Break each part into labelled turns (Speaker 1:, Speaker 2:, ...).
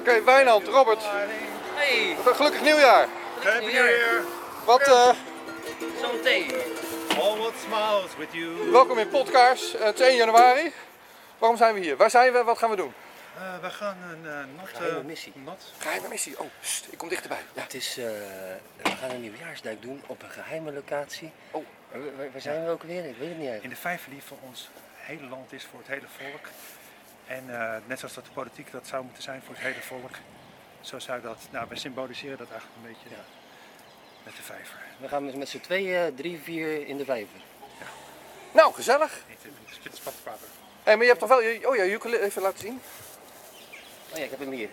Speaker 1: Oké, Wijnand, Robert,
Speaker 2: Hey,
Speaker 1: gelukkig nieuwjaar.
Speaker 2: Happy New Year.
Speaker 1: Wat, eh,
Speaker 2: zometeen.
Speaker 3: All what smiles with you.
Speaker 1: welkom in Podkaars. Eh, het is 1 januari. Waarom zijn we hier? Waar zijn we? Wat gaan we doen?
Speaker 3: Uh, we gaan een uh, nat,
Speaker 2: Geheime
Speaker 3: uh,
Speaker 2: missie.
Speaker 3: nat.
Speaker 1: Geheime missie. Oh, pst, ik kom dichterbij. Ja.
Speaker 2: Het is, eh, we gaan een nieuwjaarsduik doen op een geheime locatie.
Speaker 1: Oh.
Speaker 2: Waar, zijn we ook weer? Ik weet het niet
Speaker 3: In
Speaker 2: eigenlijk.
Speaker 3: de vijver die voor ons hele land is, voor het hele volk. En uh, net zoals dat de politiek dat zou moeten zijn voor het hele volk. Zo zou dat, nou we symboliseren dat eigenlijk een beetje
Speaker 2: Ja.
Speaker 3: met de vijver.
Speaker 2: We gaan met, met z'n tweeën, drie, vier in de vijver.
Speaker 1: Nou, gezellig.
Speaker 3: Niet in het spitspadwater.
Speaker 1: Hé, maar je hebt toch wel je, oh ja, je ukulele even laten zien.
Speaker 2: Oh ja, ik heb hem hier.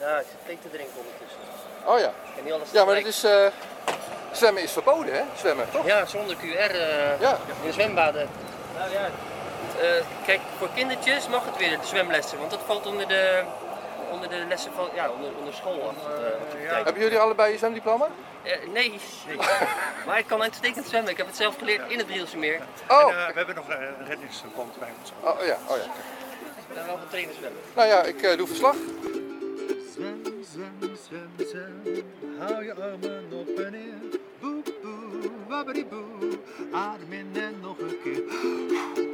Speaker 2: Ja, ik zit thee te drinken ondertussen.
Speaker 1: Oh ja.
Speaker 2: Ik kan niet alles
Speaker 1: Ja, maar het is, eh, zwemmen is verboden, hè? Zwemmen, toch?
Speaker 2: Ja, zonder QR eh,
Speaker 1: Ja.
Speaker 2: in de zwembaden. Nou ja. Eh, kijk, voor kindertjes mag het weer, de zwemlessen, want dat valt onder de, onder de lessen van, ja, onder, onder school.
Speaker 1: Hebben jullie allebei je zwemdiploma?
Speaker 2: Eh, nee, maar ik kan uitstekend zwemmen. Ik heb het zelf geleerd in het Drielse meer.
Speaker 1: Oh,
Speaker 3: En, uh, we hebben nog een reddingsband bij ons.
Speaker 1: oh ja, oh ja.
Speaker 2: Ik ben wel getraind zwemmen.
Speaker 1: Nou ja, ik doe verslag.
Speaker 3: Zwem, zwem, zwem, zwem. Hou je armen op en neer. Boe, boe, wabbidi boe. Adem in en nog een keer.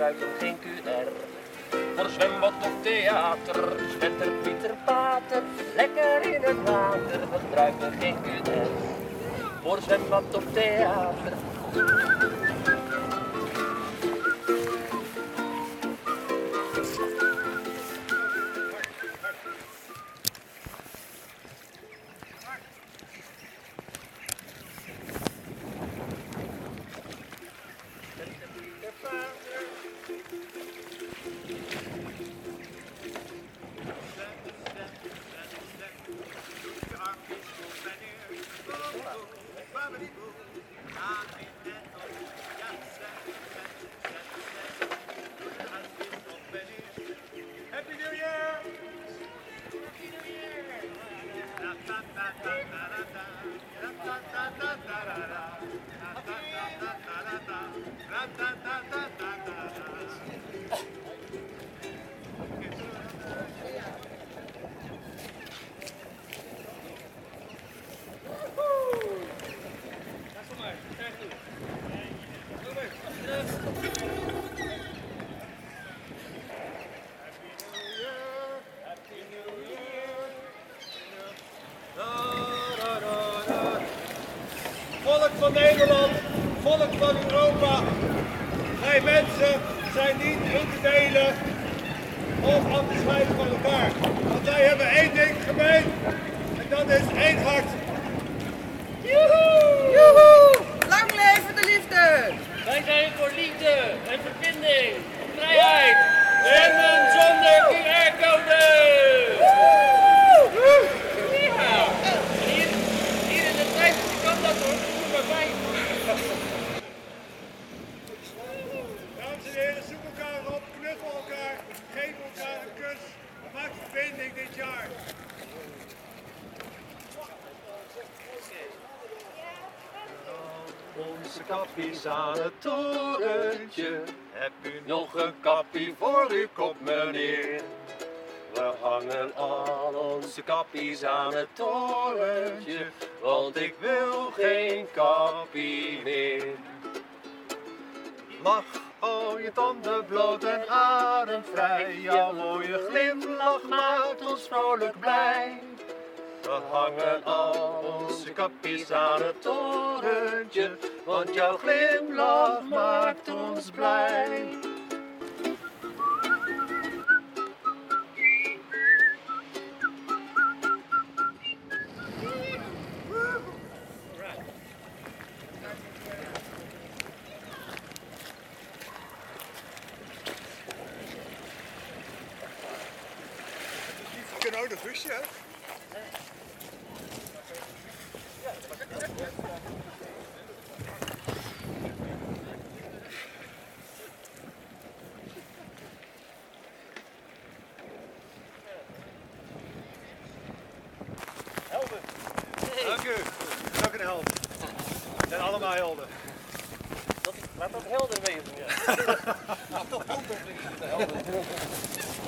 Speaker 2: gebruiken geen QR. Voor zwembad of theater, zwetter Pieter Pater, lekker in het water. Gebruiken geen QR. Voor zwembad of theater.
Speaker 3: Volk van Nederland, volk van Europa. Wij mensen zijn niet in te delen of af te scheiden van elkaar. Want wij hebben één ding gemeen en dat is één hart.
Speaker 4: Joehoe! Joehoe! Lang leven de liefde!
Speaker 2: Wij zijn voor liefde en verbinding, vrijheid. Zwemmen zonder QR-code. Ja. Hier, hier in de tijd kan dat hoor. Doe maar bij.
Speaker 3: Dames en heren, zoek elkaar op, knuffel elkaar, geef elkaar een kus. Maak verbinding dit jaar. Kappies aan het torentje. Heb u nog een kappie voor uw kop, meneer? We hangen al onze kappies aan het torentje, want ik wil geen kappie meer. Lach, oh je tanden bloot en ademvrij, jouw mooie glimlach maakt ons vrolijk blij. We hangen al onze kapjes aan het torentje, want jouw glimlach maakt ons blij. Genau, das Wüchse. Dank u. Dank een held. We zijn allemaal helden.
Speaker 2: Dat, laat dat helder wezen. Ja.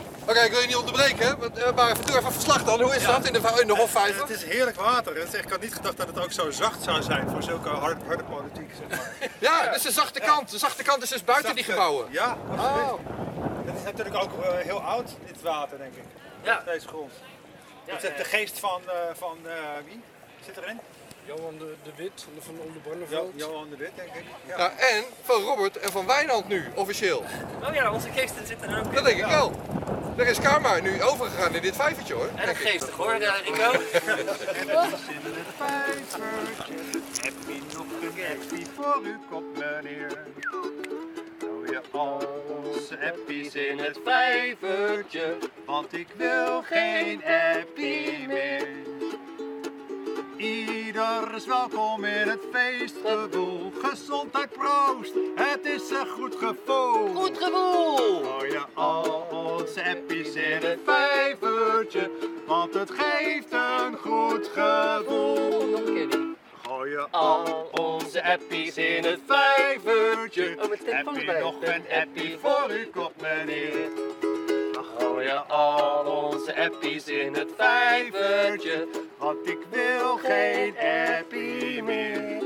Speaker 1: Oké, ik wil je niet onderbreken, hè, want, eh, maar even, doe even verslag dan. Hoe is dat in de, in de Hofvijver?
Speaker 3: Het is heerlijk water. Het is echt- Ik had niet gedacht dat het ook zo zacht zou zijn voor zulke hard, harde politiek. Zeg maar.
Speaker 1: Ja, dus de zachte kant. De zachte kant is dus buiten die gebouwen.
Speaker 3: Ja, absoluut.
Speaker 1: Oh.
Speaker 3: Het is natuurlijk ook eh, heel oud, dit water, denk ik.
Speaker 2: Ja.
Speaker 3: Deze grond.
Speaker 2: Ja,
Speaker 3: Het is
Speaker 2: ja,
Speaker 3: de geest van, eh, van eh, wie zit erin?
Speaker 5: Johan de, de Wit van
Speaker 3: Jo
Speaker 5: Onderbarneveld.
Speaker 3: Johan de Wit, denk ik. Ja.
Speaker 1: Ja, en van Robert en van Wijnand nu, officieel.
Speaker 2: Oh ja, onze geesten zitten er ook in.
Speaker 1: Dat denk ik wel. Er is Karma nu overgegaan in dit vijvertje hoor.
Speaker 2: En een geestig hoor, ja, Rico.
Speaker 3: in het vijvertje. Heb je nog een appie voor uw kop, meneer? Hou je onze appies in het vijvertje, want ik wil geen appie meer. Ieder is welkom in het feestgevoel. Gezondheid proost, het is een goed gevoel.
Speaker 2: Goed gevoel!
Speaker 3: Gooi je al onze appies in het vijvertje, want het geeft een goed gevoel.
Speaker 2: Nog een keer die.
Speaker 3: Gooi je
Speaker 2: Al onze appies in het vijvertje. Oh,
Speaker 3: Heb je nog een appie voor uw kop, meneer?
Speaker 2: Gooi al onze appies in het vijvertje.
Speaker 3: want ik wil geen appie meer.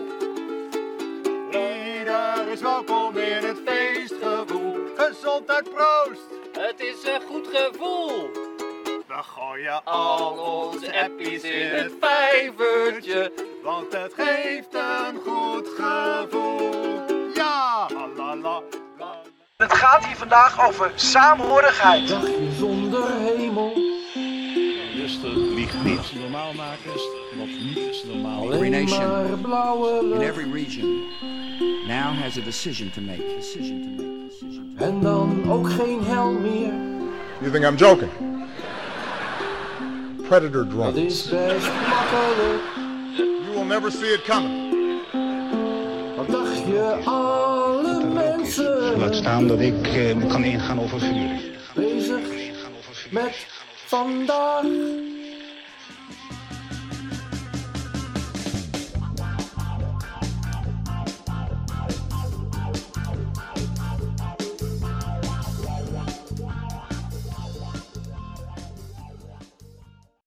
Speaker 3: Ieder is welkom in het feestgevoel. Gezondheid proost!
Speaker 2: Het is een goed gevoel.
Speaker 3: We gooien
Speaker 2: Al onze appies in het vijvertje.
Speaker 3: want het geeft een goed gevoel. Ja! La la la.
Speaker 6: Het gaat hier vandaag over saamhorigheid.
Speaker 5: Dagje zonder hemel.
Speaker 7: Wat ze normaal maken, wat niet normaal
Speaker 8: Every nation in every region now has a decision to make. Decision to make. Decision to make.
Speaker 5: En dan ook geen hel meer.
Speaker 9: You think I'm joking? Predator
Speaker 5: Dat
Speaker 9: drones.
Speaker 5: is best makkelijk.
Speaker 9: You will never see it coming.
Speaker 5: Wat dacht je alle
Speaker 7: Laat staan dat ik eh, kan ingaan over vuur.
Speaker 5: bezig met vandaag?